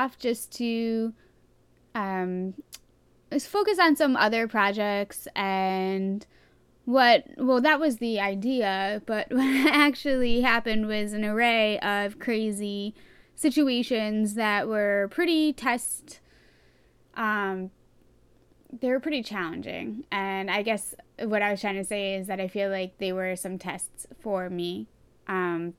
off just to um, focus on some other projects and what well that was the idea but what actually happened was an array of crazy situations that were pretty test um they were pretty challenging. And i guess what i was trying to say is that i feel like they were some tests for me. Um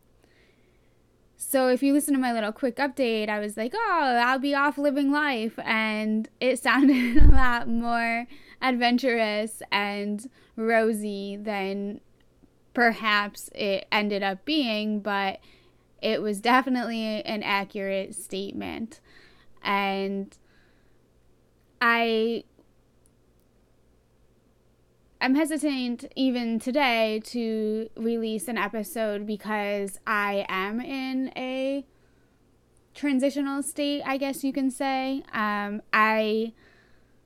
so if you listen to my little quick update, I was like, "Oh, I'll be off living life," and it sounded a lot more adventurous and rosy than perhaps it ended up being, but it was definitely an accurate statement. And I I'm hesitant even today to release an episode because I am in a transitional state, I guess you can say. Um, I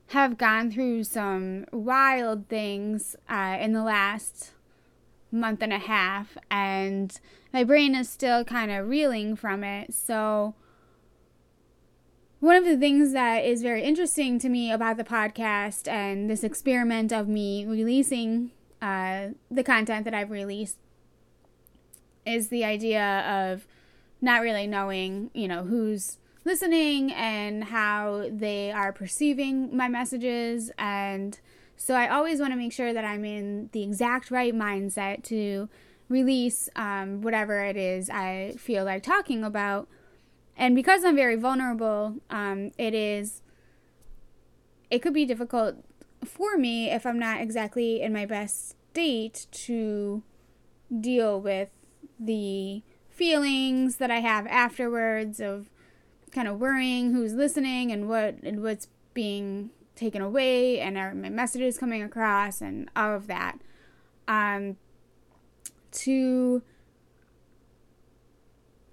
have gone through some wild things uh, in the last month and a half, and my brain is still kind of reeling from it. So, one of the things that is very interesting to me about the podcast and this experiment of me releasing uh, the content that I've released is the idea of not really knowing, you know, who's listening and how they are perceiving my messages. And so I always want to make sure that I'm in the exact right mindset to release um, whatever it is I feel like talking about and because I'm very vulnerable, um, it is, it could be difficult for me if I'm not exactly in my best state to deal with the feelings that I have afterwards of kind of worrying who's listening and what and what's being taken away and are my messages coming across and all of that. Um, to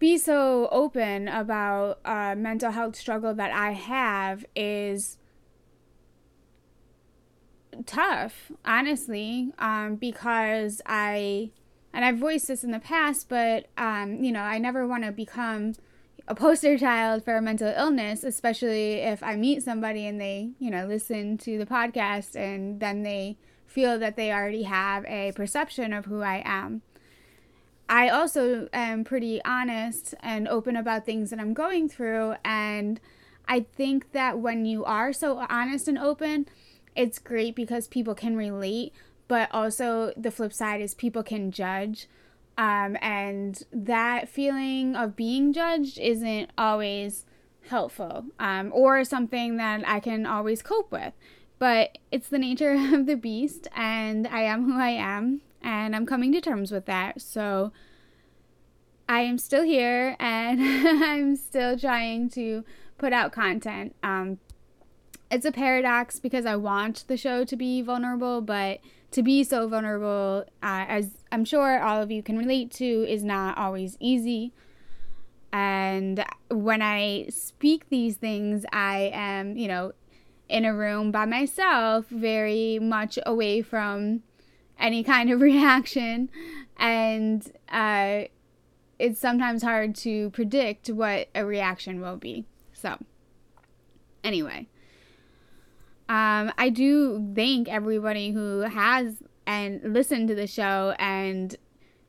be so open about a mental health struggle that I have is tough, honestly, um, because I, and I've voiced this in the past, but, um, you know, I never want to become a poster child for a mental illness, especially if I meet somebody and they, you know, listen to the podcast and then they feel that they already have a perception of who I am. I also am pretty honest and open about things that I'm going through. And I think that when you are so honest and open, it's great because people can relate. But also, the flip side is people can judge. Um, and that feeling of being judged isn't always helpful um, or something that I can always cope with. But it's the nature of the beast, and I am who I am and I'm coming to terms with that. So I am still here and I'm still trying to put out content. Um, it's a paradox because I want the show to be vulnerable, but to be so vulnerable, uh, as I'm sure all of you can relate to, is not always easy. And when I speak these things, I am, you know, in a room by myself, very much away from any kind of reaction. And uh, it's sometimes hard to predict what a reaction will be. So, anyway, um, I do thank everybody who has and listened to the show and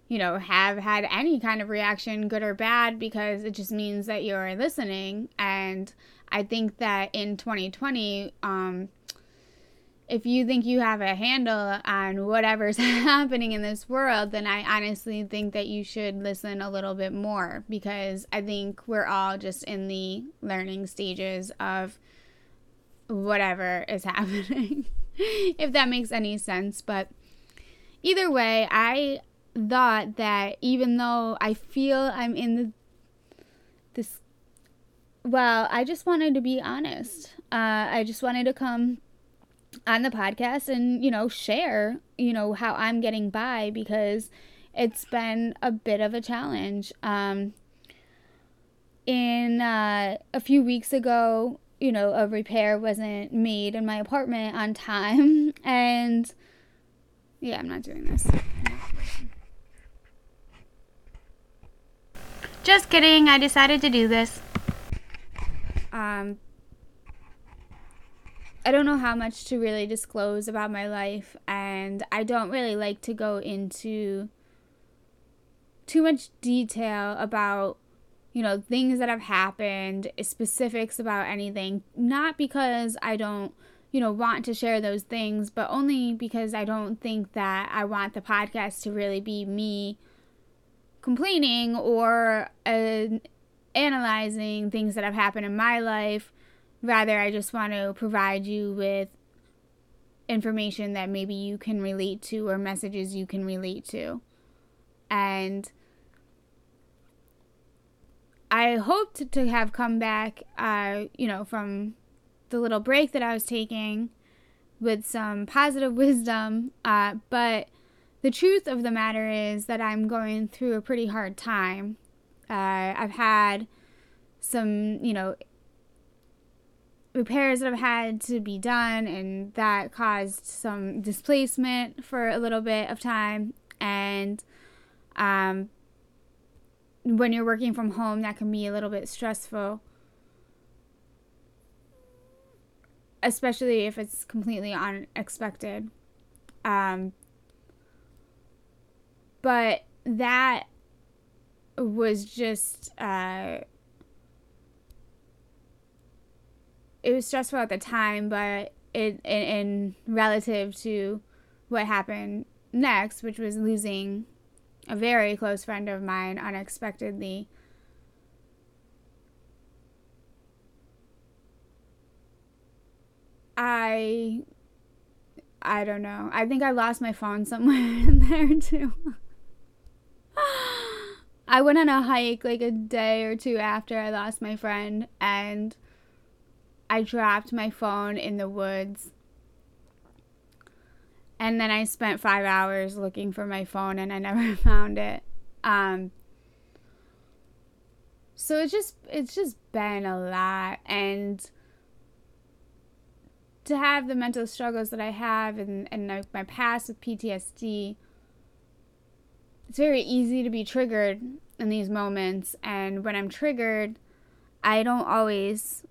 you know have had any kind of reaction good or bad because it just means that you're listening and i think that in 2020 um if you think you have a handle on whatever's happening in this world, then I honestly think that you should listen a little bit more because I think we're all just in the learning stages of whatever is happening, if that makes any sense. But either way, I thought that even though I feel I'm in the this well, I just wanted to be honest. Uh, I just wanted to come on the podcast and, you know, share, you know, how I'm getting by because it's been a bit of a challenge. Um, in uh, a few weeks ago, you know, a repair wasn't made in my apartment on time. And yeah, I'm not doing this. Just kidding. I decided to do this. Um, I don't know how much to really disclose about my life, and I don't really like to go into too much detail about you know things that have happened specifics about anything. Not because i don't you know want to share those things but only because i don't think that i want the podcast to really be me complaining or uh, analyzing things that have happened in my life rather i just want to provide you with information that maybe you can relate to or messages you can relate to and I hoped to have come back, uh, you know, from the little break that I was taking with some positive wisdom. Uh, but the truth of the matter is that I'm going through a pretty hard time. Uh, I've had some, you know, repairs that have had to be done, and that caused some displacement for a little bit of time. And um, when you're working from home, that can be a little bit stressful. Especially if it's completely unexpected. Um, but that was just uh, it was stressful at the time, but it in, in relative to what happened next, which was losing a very close friend of mine unexpectedly. I I don't know. I think I lost my phone somewhere in there too. I went on a hike like a day or two after I lost my friend and I dropped my phone in the woods and then I spent five hours looking for my phone and I never found it. Um, so it's just it's just been a lot and to have the mental struggles that I have and, and my past with PTSD, it's very easy to be triggered in these moments. And when I'm triggered, I don't always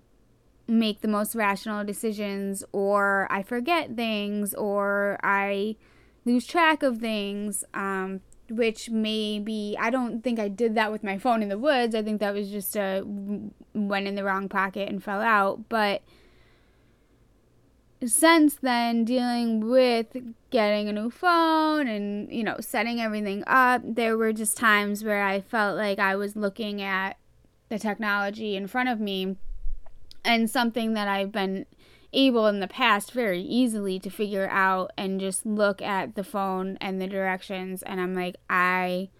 make the most rational decisions or I forget things or I lose track of things um, which maybe I don't think I did that with my phone in the woods. I think that was just a went in the wrong pocket and fell out. But since then dealing with getting a new phone and you know setting everything up there were just times where I felt like I was looking at the technology in front of me and something that I've been able in the past very easily to figure out and just look at the phone and the directions and I'm like I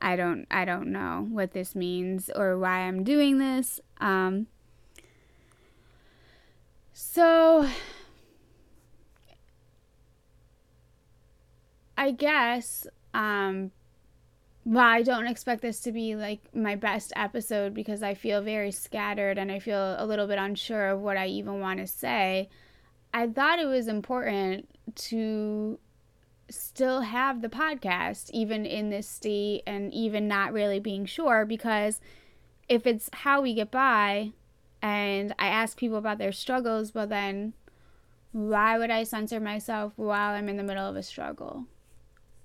I don't I don't know what this means or why I'm doing this. Um so I guess um well, I don't expect this to be like my best episode because I feel very scattered and I feel a little bit unsure of what I even want to say. I thought it was important to still have the podcast, even in this state and even not really being sure, because if it's how we get by and I ask people about their struggles, well, then why would I censor myself while I'm in the middle of a struggle?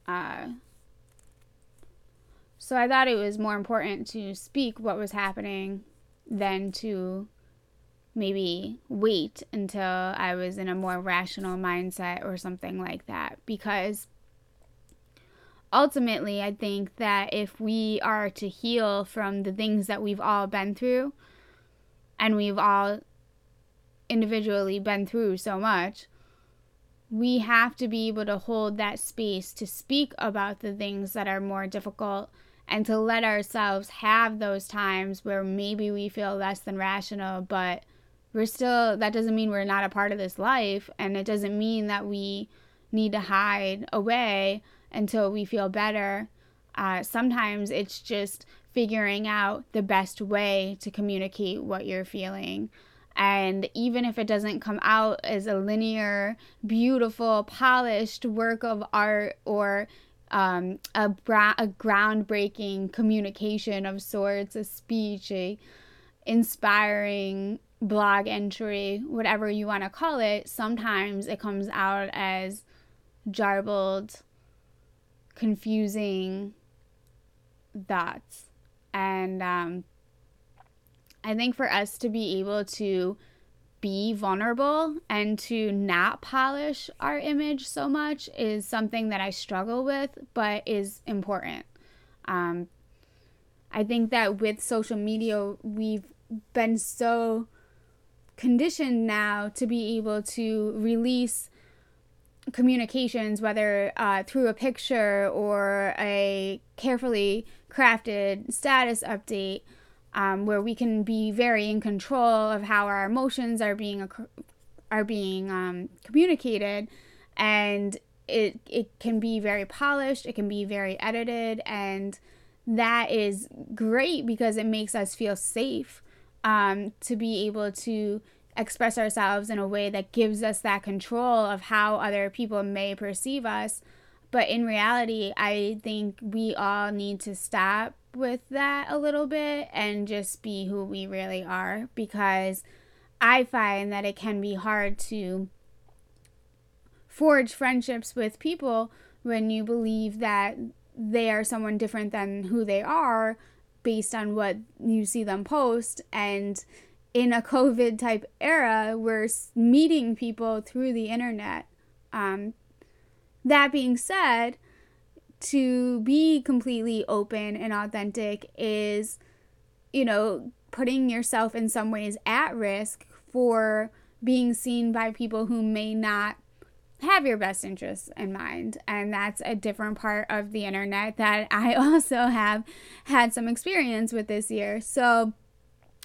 Uh, so I thought it was more important to speak what was happening than to maybe wait until I was in a more rational mindset or something like that. Because ultimately, I think that if we are to heal from the things that we've all been through, and we've all individually been through so much, we have to be able to hold that space to speak about the things that are more difficult and to let ourselves have those times where maybe we feel less than rational, but we're still, that doesn't mean we're not a part of this life. And it doesn't mean that we need to hide away until we feel better. Uh, sometimes it's just figuring out the best way to communicate what you're feeling. And even if it doesn't come out as a linear, beautiful, polished work of art or um, a, bra- a groundbreaking communication of sorts, a speech, a inspiring blog entry, whatever you want to call it, sometimes it comes out as jarbled, confusing thoughts. And um, I think for us to be able to be vulnerable and to not polish our image so much is something that I struggle with, but is important. Um, I think that with social media, we've been so conditioned now to be able to release communications, whether uh, through a picture or a carefully crafted status update, um, where we can be very in control of how our emotions are being are being um, communicated, and it it can be very polished, it can be very edited, and that is great because it makes us feel safe um, to be able to express ourselves in a way that gives us that control of how other people may perceive us. But in reality, I think we all need to stop with that a little bit and just be who we really are because I find that it can be hard to forge friendships with people when you believe that they are someone different than who they are based on what you see them post. And in a COVID type era, we're meeting people through the internet. Um, that being said, to be completely open and authentic is, you know, putting yourself in some ways at risk for being seen by people who may not have your best interests in mind. And that's a different part of the internet that I also have had some experience with this year. So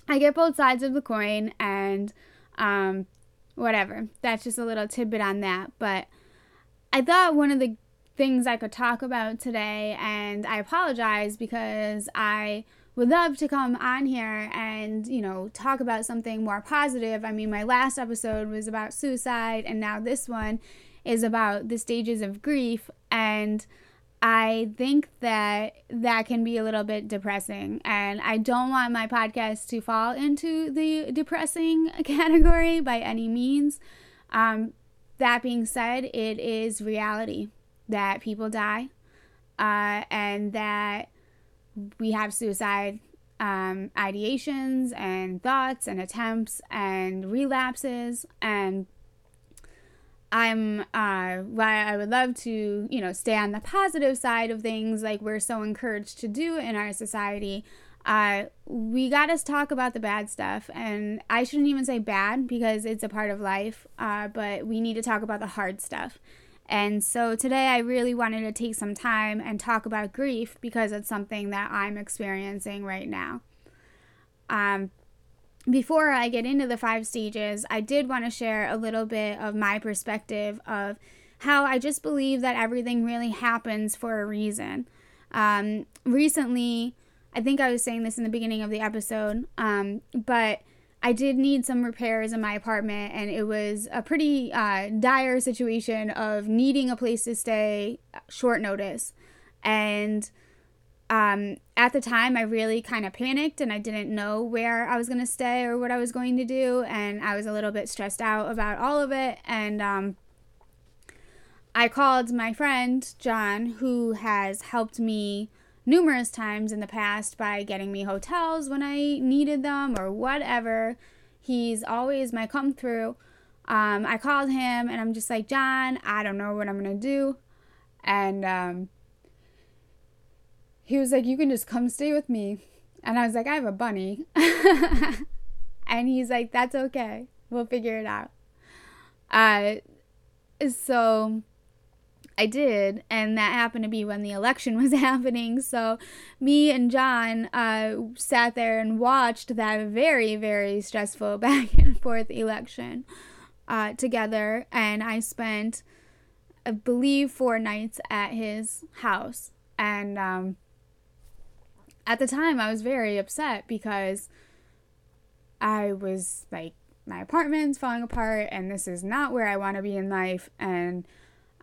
I get both sides of the coin and um, whatever. That's just a little tidbit on that. But I thought one of the things I could talk about today, and I apologize because I would love to come on here and, you know, talk about something more positive. I mean, my last episode was about suicide, and now this one is about the stages of grief and I think that that can be a little bit depressing. And I don't want my podcast to fall into the depressing category by any means. Um, that being said, it is reality that people die uh, and that we have suicide um, ideations and thoughts and attempts and relapses. And I'm uh why I would love to, you know, stay on the positive side of things like we're so encouraged to do in our society. Uh we got to talk about the bad stuff and I shouldn't even say bad because it's a part of life, uh but we need to talk about the hard stuff. And so today I really wanted to take some time and talk about grief because it's something that I'm experiencing right now. Um before I get into the five stages, I did want to share a little bit of my perspective of how I just believe that everything really happens for a reason. Um, recently, I think I was saying this in the beginning of the episode, um, but I did need some repairs in my apartment, and it was a pretty uh, dire situation of needing a place to stay short notice. And um, at the time, I really kind of panicked and I didn't know where I was going to stay or what I was going to do. And I was a little bit stressed out about all of it. And um, I called my friend, John, who has helped me numerous times in the past by getting me hotels when I needed them or whatever. He's always my come through. Um, I called him and I'm just like, John, I don't know what I'm going to do. And, um, he was like, You can just come stay with me. And I was like, I have a bunny. and he's like, That's okay. We'll figure it out. Uh, so I did, and that happened to be when the election was happening. So me and John uh, sat there and watched that very, very stressful back and forth election uh, together. And I spent, I believe, four nights at his house. And um, at the time I was very upset because I was like my apartment's falling apart and this is not where I want to be in life and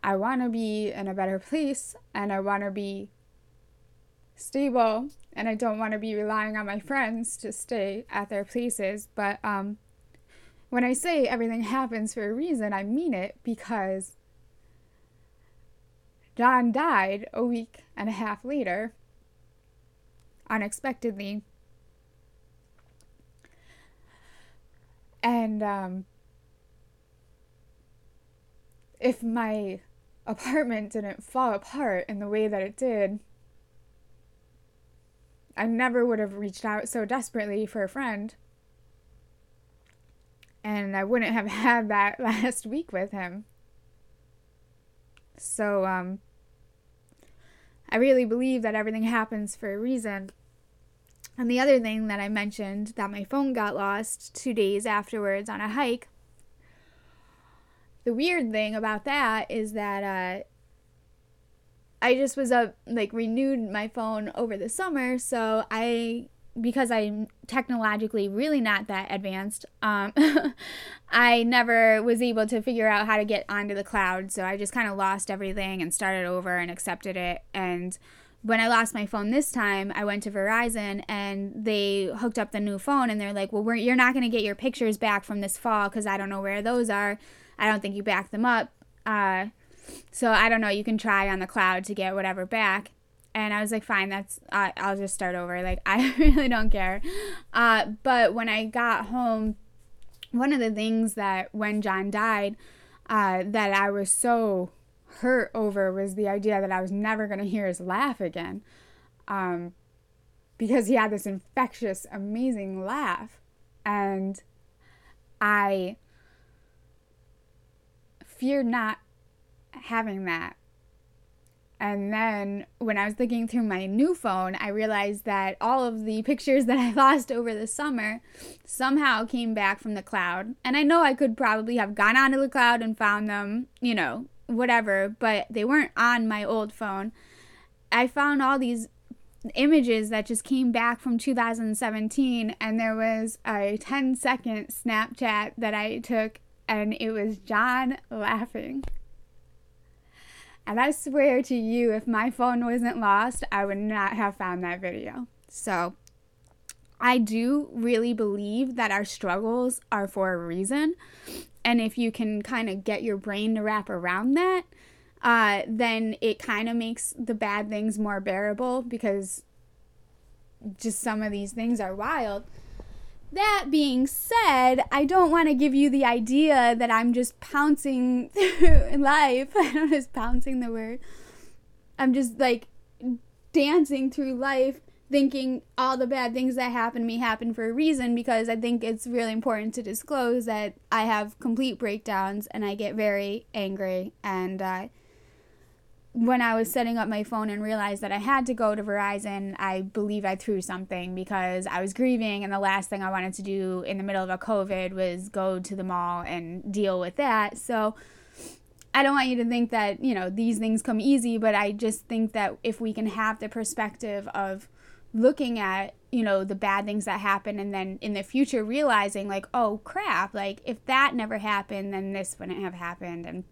I want to be in a better place and I want to be stable and I don't want to be relying on my friends to stay at their places. But um, when I say everything happens for a reason, I mean it because John died a week and a half later, unexpectedly. And um, if my apartment didn't fall apart in the way that it did, I never would have reached out so desperately for a friend. And I wouldn't have had that last week with him. So, um, I really believe that everything happens for a reason. And the other thing that I mentioned that my phone got lost two days afterwards on a hike. The weird thing about that is that uh, I just was up like renewed my phone over the summer, so I because I'm technologically really not that advanced, um, I never was able to figure out how to get onto the cloud. So I just kind of lost everything and started over and accepted it. And when I lost my phone this time, I went to Verizon and they hooked up the new phone and they're like, well, you're not going to get your pictures back from this fall because I don't know where those are. I don't think you back them up. Uh, so I don't know. You can try on the cloud to get whatever back. And I was like, fine, that's, I'll just start over. Like, I really don't care. Uh, but when I got home, one of the things that when John died, uh, that I was so hurt over was the idea that I was never going to hear his laugh again. Um, because he had this infectious, amazing laugh. And I feared not having that. And then when I was looking through my new phone, I realized that all of the pictures that I lost over the summer somehow came back from the cloud. And I know I could probably have gone onto the cloud and found them, you know, whatever, but they weren't on my old phone. I found all these images that just came back from 2017 and there was a 10 second Snapchat that I took and it was John laughing. And I swear to you, if my phone wasn't lost, I would not have found that video. So I do really believe that our struggles are for a reason. And if you can kind of get your brain to wrap around that, uh, then it kind of makes the bad things more bearable because just some of these things are wild. That being said, I don't want to give you the idea that I'm just pouncing through life. I'm just pouncing the word. I'm just like dancing through life thinking all the bad things that happen to me happen for a reason because I think it's really important to disclose that I have complete breakdowns and I get very angry and uh, when I was setting up my phone and realized that I had to go to Verizon, I believe I threw something because I was grieving, and the last thing I wanted to do in the middle of a COVID was go to the mall and deal with that. So I don't want you to think that, you know, these things come easy, but I just think that if we can have the perspective of looking at, you know, the bad things that happen and then in the future realizing, like, oh crap, like if that never happened, then this wouldn't have happened. And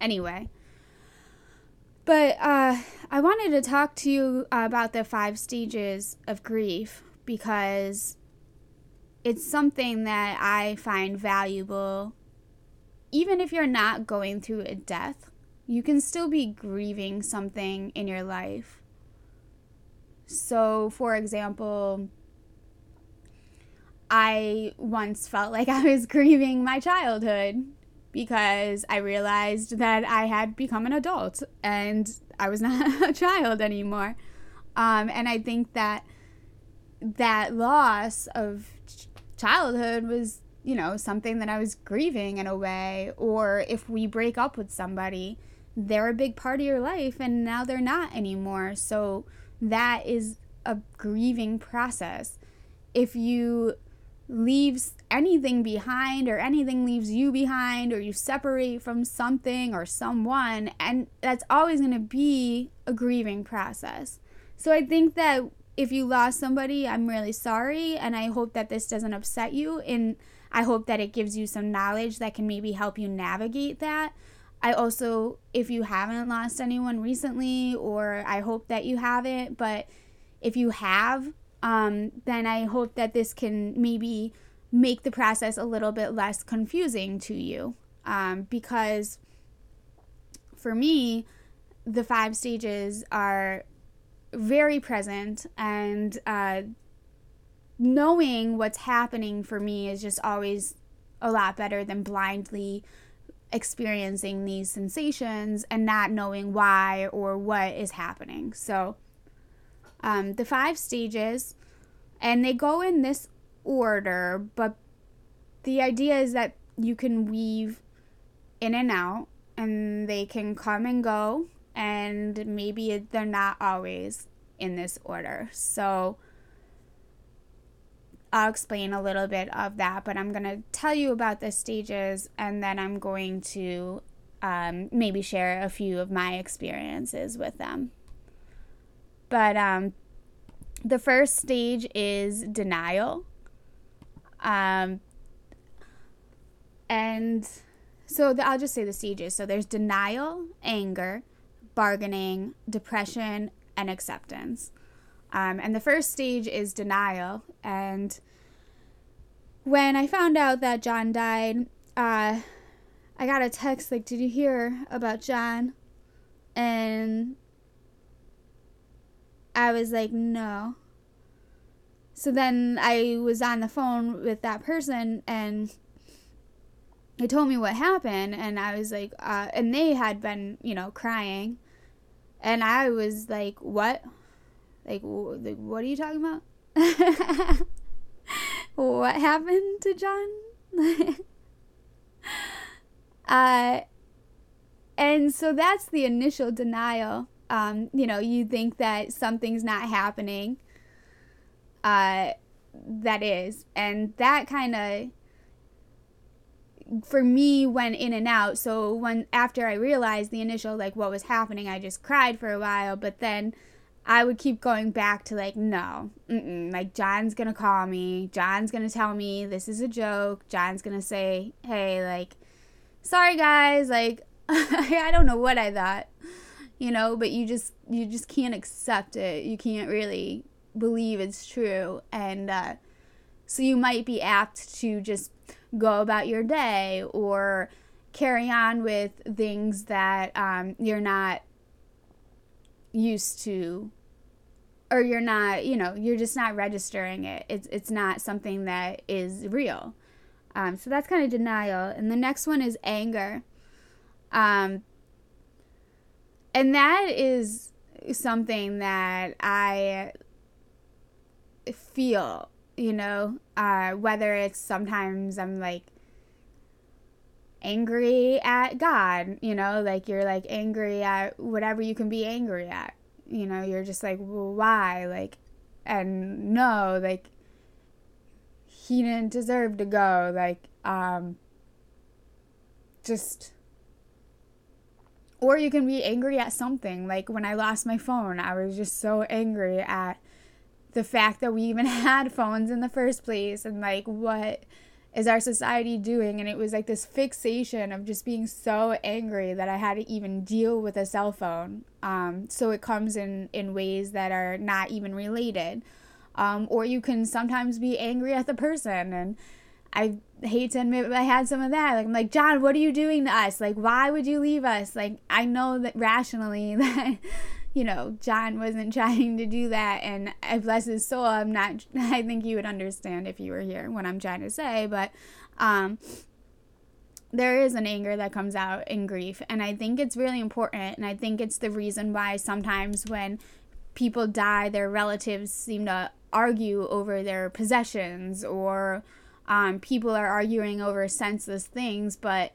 anyway. But uh, I wanted to talk to you about the five stages of grief because it's something that I find valuable. Even if you're not going through a death, you can still be grieving something in your life. So, for example, I once felt like I was grieving my childhood because I realized that I had become an adult and I was not a child anymore. Um, and I think that that loss of childhood was, you know, something that I was grieving in a way. Or if we break up with somebody, they're a big part of your life and now they're not anymore. So that is a grieving process. If you leaves anything behind or anything leaves you behind or you separate from something or someone and that's always going to be a grieving process. So I think that if you lost somebody, I'm really sorry and I hope that this doesn't upset you and I hope that it gives you some knowledge that can maybe help you navigate that. I also, if you haven't lost anyone recently, or I hope that you haven't, but if you have, um, then I hope that this can maybe make the process a little bit less confusing to you. Um, because for me, the five stages are very present, and uh, knowing what's happening for me is just always a lot better than blindly experiencing these sensations and not knowing why or what is happening. So, um, the five stages, and they go in this order, but the idea is that you can weave in and out and they can come and go and maybe they're not always in this order. So I'll explain a little bit of that, but I'm going to tell you about the stages and then I'm going to um, maybe share a few of my experiences with them. But um, the first stage is denial. Um, and so the, I'll just say the stages. So there's denial, anger, bargaining, depression, and acceptance. Um, and the first stage is denial. And when I found out that John died, uh, I got a text like, Did you hear about John? And I was like, No. So then I was on the phone with that person and they told me what happened and i was like uh, and they had been you know crying. And i was like what? Like, like what are you talking about? What happened to john? Uh and so that's the initial denial um you know you think that something's not happening uh that is. And that kind of for me went in and out. So when after I realized the initial like what was happening, I just cried for a while, but then I would keep going back to like no, like John's gonna call me, John's gonna tell me this is a joke, John's gonna say, hey, like, sorry guys, like I don't know what I thought, you know, but you just you just can't accept it. You can't really believe it's true, and uh, so you might be apt to just go about your day or carry on with things that um, you're not used to or you're not you know you're just not registering it. It's it's not something that is real. Um, so that's kind of denial. And the next one is anger. Um, and that is something that i feel you know, uh, whether it's sometimes I'm like angry at God, you know, like you're like angry at whatever you can be angry at, you know, you're just like, well, why? Like, and no, like, he didn't deserve to go. Like, um, just, or you can be angry at something. Like, when I lost my phone, I was just so angry at the fact that we even had phones in the first place and like what is our society doing? And it was like this fixation of just being so angry that i had to even deal with a cell phone. Um, so it comes in in ways that are not even related. Um, or you can sometimes be angry at the person and i hate to admit i had some of that like i'm like john what are you doing to us like why would you leave us like i know that rationally that you know, John wasn't trying to do that. And I bless his soul, I'm not, I think you would understand if you were here what I'm trying to say. But, um, there is an anger that comes out in grief. And I think it's really important. And I think it's the reason why sometimes when people die, their relatives seem to argue over their possessions or um, people are arguing over senseless things. But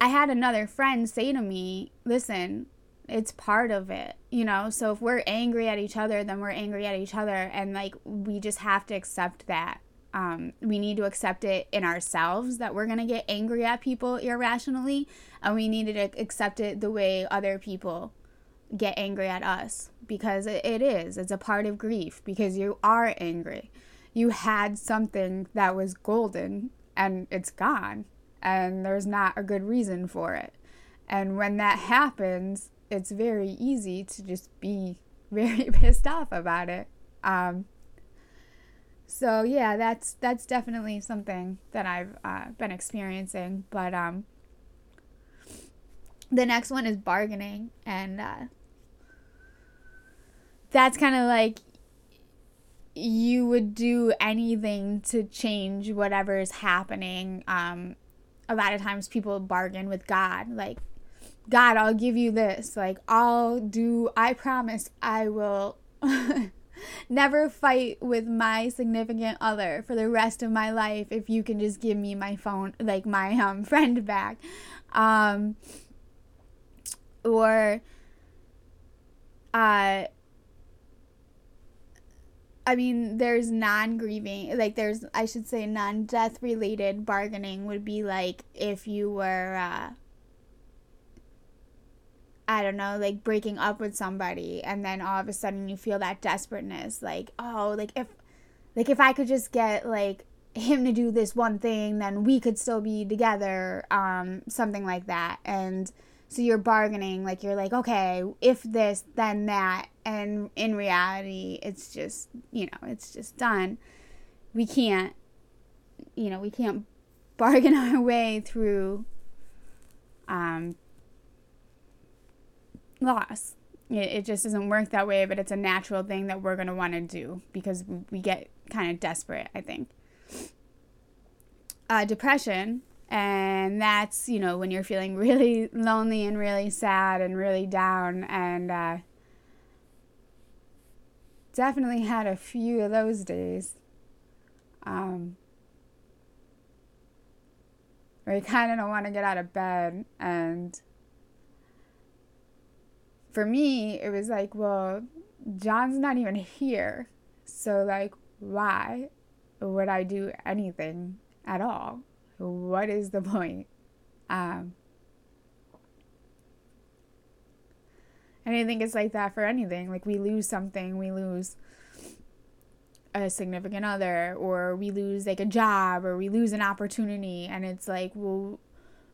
I had another friend say to me, listen, it's part of it you know? So if we're angry at each other then we're angry at each other and like we just have to accept that. Um, we need to accept it in ourselves that we're going to get angry at people irrationally and we need to accept it the way other people get angry at us because it, it is. It's a part of grief because you are angry you had something that was golden and it's gone and there's not a good reason for it. And when that happens, it's very easy to just be very pissed off about it. Um, so yeah, that's that's definitely something that I've uh, been experiencing. But um, the next one is bargaining, and uh, that's kind of like you would do anything to change whatever is happening. Um, a lot of times people bargain with God, like, God, I'll give you this. Like, I'll do, I promise I will never fight with my significant other for the rest of my life if you can just give me my phone, like my um, friend back. Um, or, uh, I mean, there's non grieving, like, there's, I should say, non death related bargaining would be like if you were, uh, I don't know, like breaking up with somebody and then all of a sudden you feel that desperateness, like, oh, like if, like if I could just get, like, him to do this one thing, then we could still be together, um, something like that. And, so you're bargaining, like you're like, okay, if this, then that. And in reality, it's just, you know, it's just done. We can't, you know, we can't bargain our way through um, loss. It, it just doesn't work that way, but it's a natural thing that we're going to want to do because we get kind of desperate, I think. Uh, depression and that's you know when you're feeling really lonely and really sad and really down. And uh, definitely had a few of those days. Um, where you kind of don't want to get out of bed. And for me it was like well john's not even here. So like why would i do anything at all what is the point? Um, and I think it's like that for anything. Like we lose something, we lose a significant other, or we lose like a job, or we lose an opportunity, and it's like, well,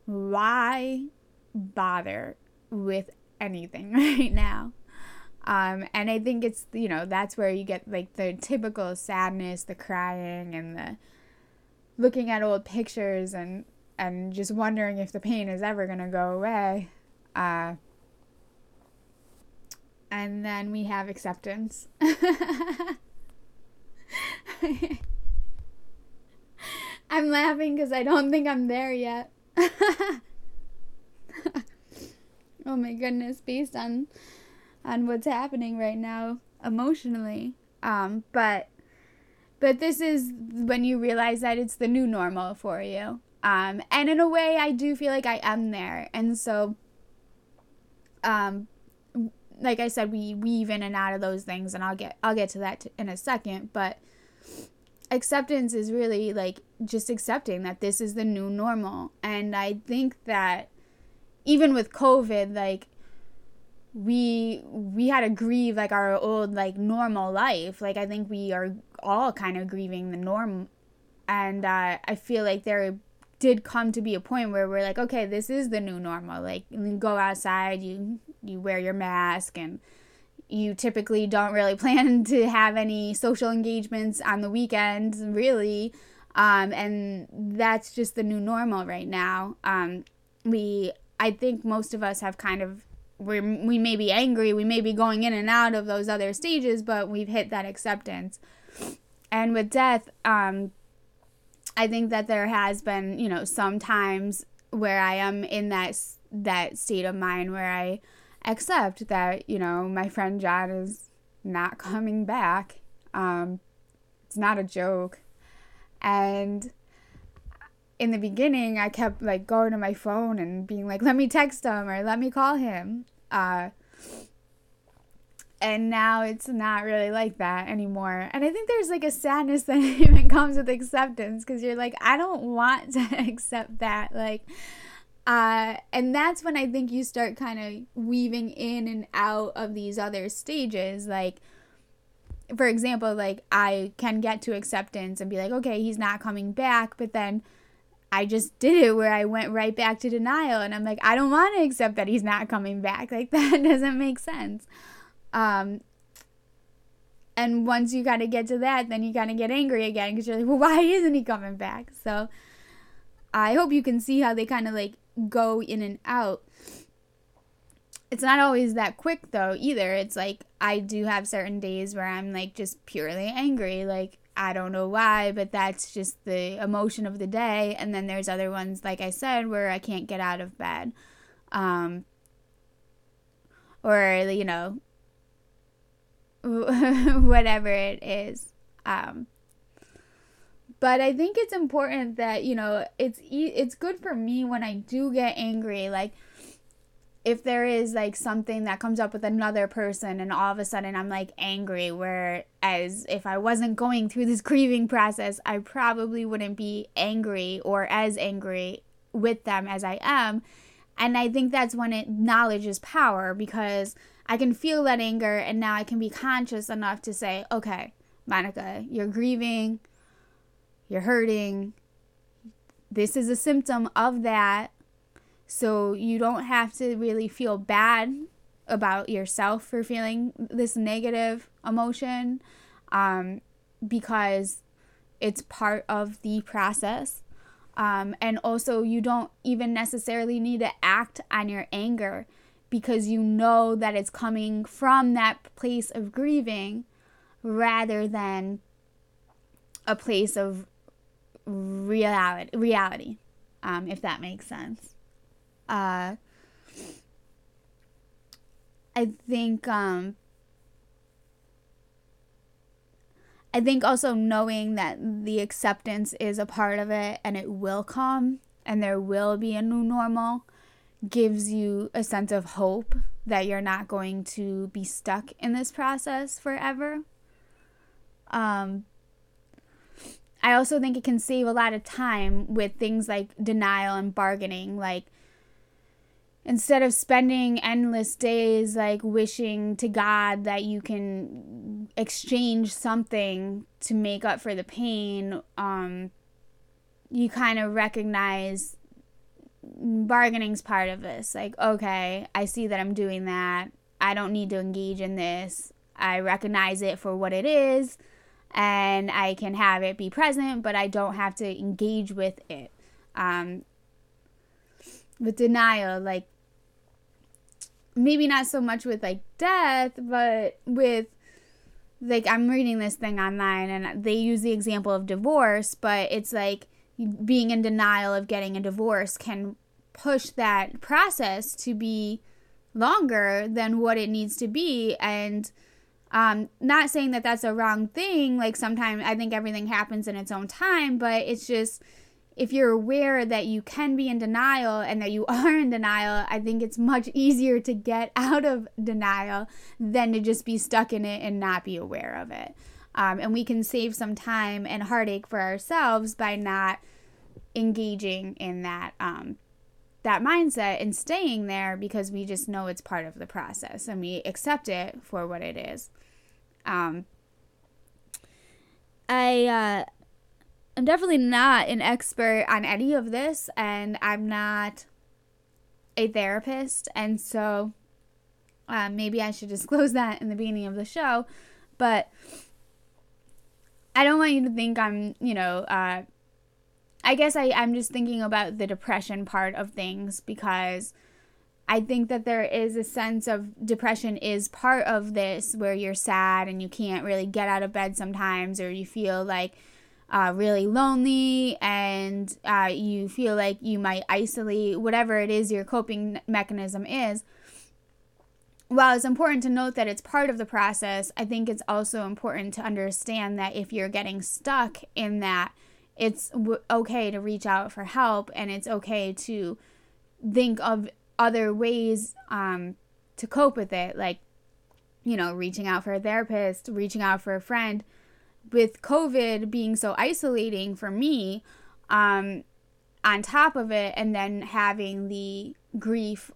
why bother with anything right now? Um, and I think it's you know that's where you get like the typical sadness, the crying, and the looking at old pictures and and just wondering if the pain is ever going to go away. Uh, and then we have acceptance. I'm laughing because I don't think I'm there yet. oh my goodness, based on on what's happening right now emotionally. Um, but but this is when you realize that it's the new normal for you. Um, and in a way, I do feel like I am there. And so, um, like I said, we weave in and out of those things, and I'll get I'll get to that in a second. But acceptance is really like just accepting that this is the new normal, and I think that even with COVID, like we we had to grieve like our old like normal life like i think we are all kind of grieving the norm. And uh, i feel like there did come to be a point where we're like okay this is the new normal. Like you go outside you you wear your mask and you typically don't really plan to have any social engagements on the weekends really. Um, and that's just the new normal right now. Um, we i think most of us have kind of we we may be angry, we may be going in and out of those other stages, but we've hit that acceptance. And with death, um, I think that there has been, you know, sometimes where I am in that that state of mind where I accept that, you know, my friend John is not coming back. Um, it's not a joke. And in the beginning, I kept like going to my phone and being like, let me text him or let me call him. Uh, and now it's not really like that anymore. And I think there's like a sadness that even comes with acceptance because you're like, I don't want to accept that. Like, uh, and that's when I think you start kind of weaving in and out of these other stages. Like, for example, like I can get to acceptance and be like, okay, he's not coming back, but then I just did it where I went right back to denial and I'm like, I don't want to accept that he's not coming back. Like that doesn't make sense. Um, and once you kind of get to that, then you kind of get angry again because you're like, well, why isn't he coming back? So I hope you can see how they kind of like go in and out. It's not always that quick though either. It's like I do have certain days where I'm like just purely angry. Like I don't know why, but that's just the emotion of the day. And then there's other ones, like I said, where I can't get out of bed. Um, or, you know, whatever it is. Um, but I think it's important that, you know, it's it's good for me when I do get angry like if there is like something that comes up with another person and all of a sudden I'm like angry whereas if I wasn't going through this grieving process I probably wouldn't be angry or as angry with them as I am and I think that's when it knowledge is power because I can feel that anger and now I can be conscious enough to say okay Monica you're grieving you're hurting. This is a symptom of that. So you don't have to really feel bad about yourself for feeling this negative emotion um, because it's part of the process. Um, and also, you don't even necessarily need to act on your anger because you know that it's coming from that place of grieving rather than a place of reality, reality um, if that makes sense. Uh, I think um, I think also knowing that the acceptance is a part of it and it will come and there will be a new normal gives you a sense of hope that you're not going to be stuck in this process forever. Um, I also think it can save a lot of time with things like denial and bargaining. Like, instead of spending endless days like wishing to God that you can exchange something to make up for the pain, um, you kind of recognize bargaining's part of this. Like, okay, I see that I'm doing that. I don't need to engage in this. I recognize it for what it is, and I can have it be present, but I don't have to engage with it. Um, with denial, like maybe not so much with like death, but with like I'm reading this thing online and they use the example of divorce, but it's like being in denial of getting a divorce can push that process to be longer than what it needs to be and um not saying that that's a wrong thing like sometimes i think everything happens in its own time but it's just if you're aware that you can be in denial and that you are in denial, I think it's much easier to get out of denial than to just be stuck in it and not be aware of it. Um, and we can save some time and heartache for ourselves by not engaging in that um, that mindset and staying there because we just know it's part of the process and we accept it for what it is. Um, I uh, I'm definitely not an expert on any of this, and I'm not a therapist, and so uh, maybe I should disclose that in the beginning of the show. But I don't want you to think I'm, you know, uh, I guess I, I'm just thinking about the depression part of things because I think that there is a sense of depression is part of this where you're sad and you can't really get out of bed sometimes, or you feel like uh, really lonely and uh, you feel like you might isolate, whatever it is your coping mechanism is, while it's important to note that it's part of the process, I think it's also important to understand that if you're getting stuck in that, it's w- okay to reach out for help and it's okay to think of other ways um, to cope with it, like, you know, reaching out for a therapist, reaching out for a friend. With COVID being so isolating for me, um, on top of it, and then having the grief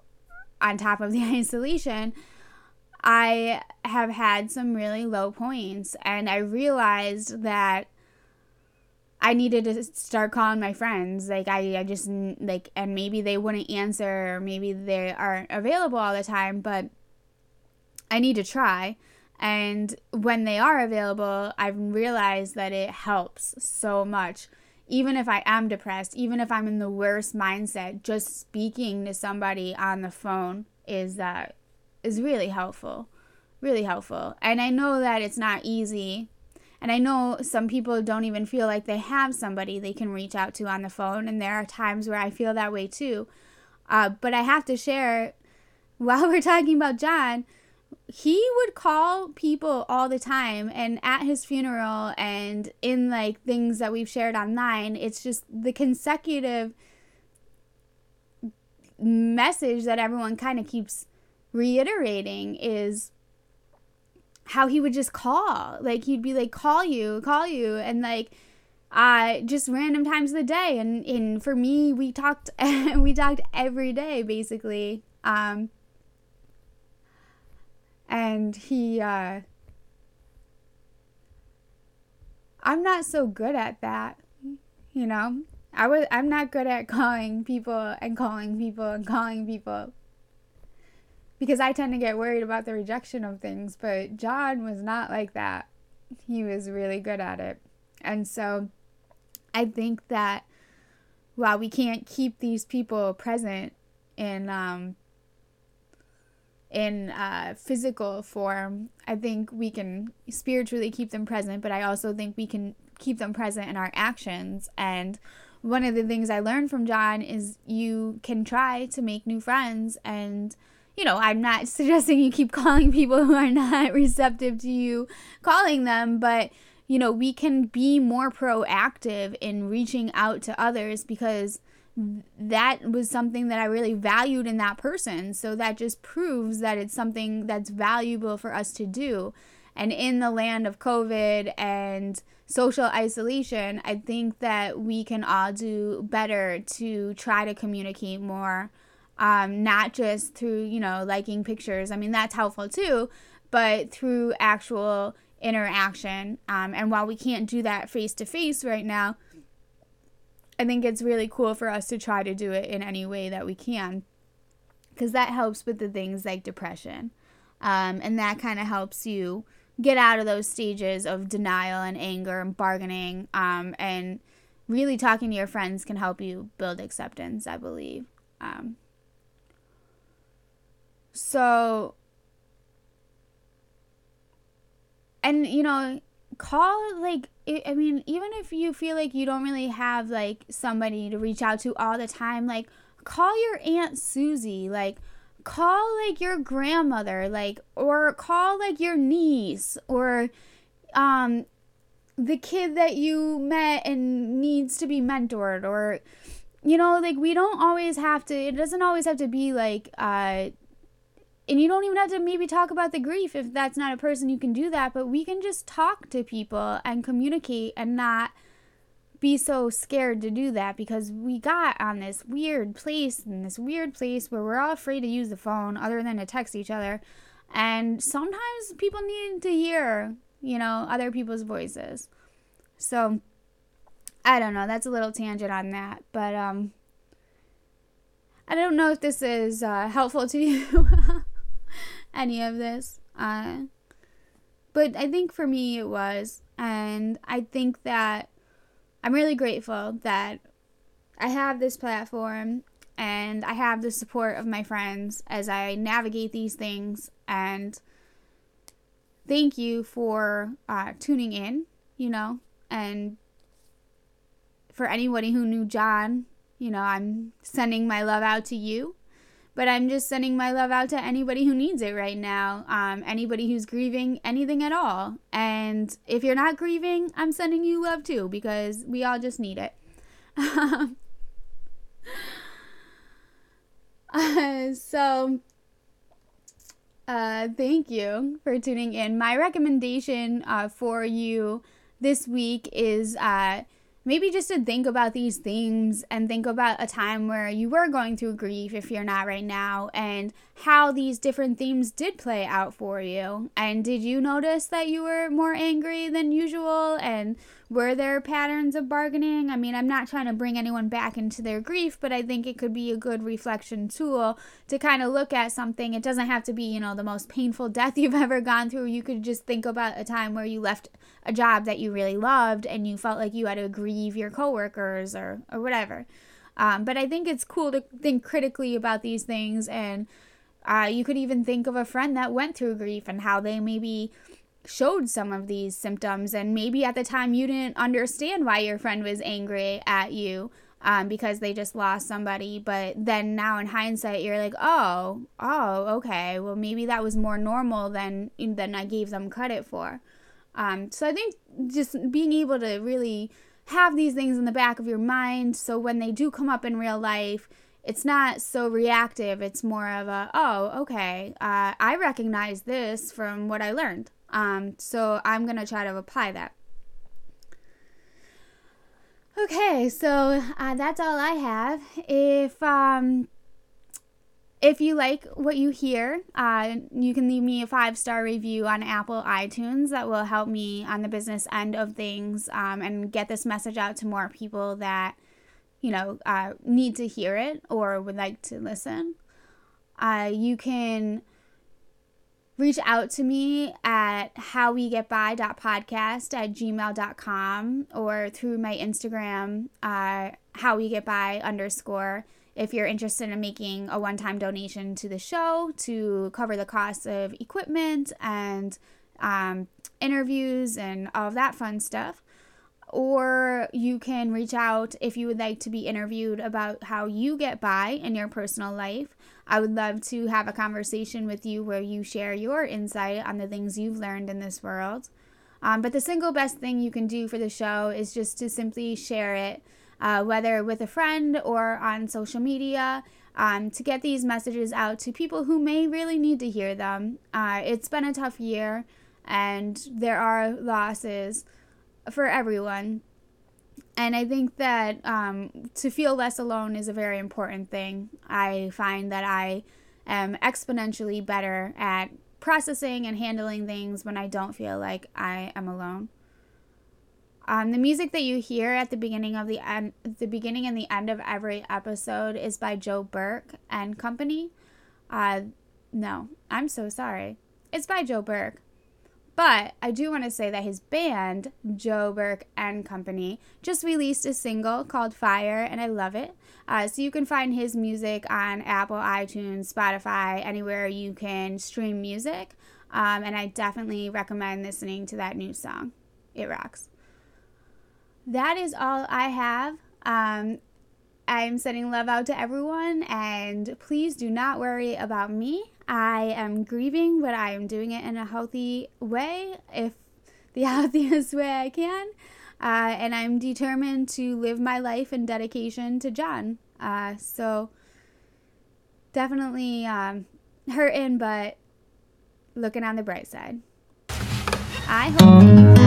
on top of the isolation, I have had some really low points. And I realized that I needed to start calling my friends. Like I, I just like, and maybe they wouldn't answer, or maybe they aren't available all the time, but I need to try. And when they are available, I've realized that it helps so much. Even if I am depressed, even if I'm in the worst mindset, just speaking to somebody on the phone is uh, is really helpful, really helpful. And I know that it's not easy and I know some people don't even feel like they have somebody they can reach out to on the phone. And there are times where I feel that way too. Uh, but I have to share, while we're talking about John, he would call people all the time. And at his funeral and in like things that we've shared online, it's just the consecutive message that everyone kind of keeps reiterating is how he would just call. Like he'd be like, call you, call you, and like uh just random times of the day. And and for me, we talked we talked every day basically. Um and he uh I'm not so good at that, you know. I was I'm not good at calling people and calling people and calling people because I tend to get worried about the rejection of things, but John was not like that. He was really good at it. And so I think that while we can't keep these people present in um, in uh, physical form, I think we can spiritually keep them present, but I also think we can keep them present in our actions. And one of the things I learned from John is you can try to make new friends and you know, I'm not suggesting you keep calling people who are not receptive to you calling them, but you know, we can be more proactive in reaching out to others because that was something that I really valued in that person. So that just proves that it's something that's valuable for us to do. And in the land of COVID and social isolation, I think that we can all do better to try to communicate more um, not just through, you know, liking pictures. I mean, that's helpful too, but through actual interaction. Um, and while we can't do that face to face right now, I think it's really cool for us to try to do it in any way that we can because that helps with the things like depression. Um, and that kind of helps you get out of those stages of denial and anger and bargaining. Um, and really talking to your friends can help you build acceptance, I believe. Um, so, and you know, call like, I mean, even if you feel like you don't really have like somebody to reach out to all the time, like, call your Aunt Susie, like, call like your grandmother, like, or call like your niece, or, um, the kid that you met and needs to be mentored, or, you know, like, we don't always have to, it doesn't always have to be like, uh, and you don't even have to maybe talk about the grief if that's not a person you can do that but we can just talk to people and communicate and not be so scared to do that because we got on this weird place in this weird place where we're all afraid to use the phone other than to text each other. And sometimes people need to hear you know other people's voices. So i don't know. That's a little tangent on that but um i don't know if this is uh, helpful to you any of this. Uh, but I think for me it was. And I think that I'm really grateful that I have this platform and I have the support of my friends as I navigate these things. And thank you for uh, tuning in, you know, and for anybody who knew John, you know, I'm sending my love out to you. But I'm just sending my love out to anybody who needs it right now. Um, anybody who's grieving anything at all. And if you're not grieving, I'm sending you love too because we all just need it. uh, so, uh, thank you for tuning in. My recommendation uh, for you this week is uh, maybe just to think about these themes and think about a time where you were going through grief if you're not right now and how these different themes did play out for you. And did you notice that you were more angry than usual? And were there patterns of bargaining? I mean, I'm not trying to bring anyone back into their grief, but I think it could be a good reflection tool to kind of look at something. It doesn't have to be, you know, the most painful death you've ever gone through. You could just think about a time where you left a job that you really loved and you felt like you had to grieve your coworkers or, or whatever. Um, but I think it's cool to think critically about these things. And uh, you could even think of a friend that went through grief and how they maybe showed some of these symptoms and maybe at the time you didn't understand why your friend was angry at you um, because they just lost somebody but then now in hindsight you're like oh oh okay well maybe that was more normal than than i gave them credit for. Um, so i think just being able to really have these things in the back of your mind so when they do come up in real life it's not so reactive it's more of a oh okay uh, i recognize this from what i learned um, so I'm going to try to apply that. Okay, so uh, that's all I have. If um, if you like what you hear, uh, you can leave me a five star review on Apple iTunes. That will help me on the business end of things um, and get this message out to more people that you know uh, need to hear it or would like to listen. Uh, you can reach out to me at howwegetby.podcast at gmail.com or through my Instagram, uh, howwegetby underscore if you're interested in making a one-time donation to the show to cover the cost of equipment and um, interviews and all of that fun stuff or you can reach out if you would like to be interviewed about how you get by in your personal life. I would love to have a conversation with you where you share your insight on the things you've learned in this world. Um, but the single best thing you can do for the show is just to simply share it, uh, whether with a friend or on social media, um, to get these messages out to people who may really need to hear them. Uh, it's been a tough year and there are losses for everyone. And I think that um, to feel less alone is a very important thing. I find that I am exponentially better at processing and handling things when I don't feel like I am alone. Um, the music that you hear at the beginning of the end, the beginning and the end of every episode is by Joe Burke and Company. Uh, no, I'm so sorry. It's by Joe Burke. But I do want to say that his band, Joe Burke and Company, just released a single called Fire, and I love it. Uh, so you can find his music on Apple, iTunes, Spotify, anywhere you can stream music. Um, and I definitely recommend listening to that new song. It rocks. That is all I have. Um, I'm sending love out to everyone, and please do not worry about me. I am grieving, but I am doing it in a healthy way, if the healthiest way I can. Uh, and I'm determined to live my life in dedication to John. Uh, so definitely um, hurting, but looking on the bright side. I hope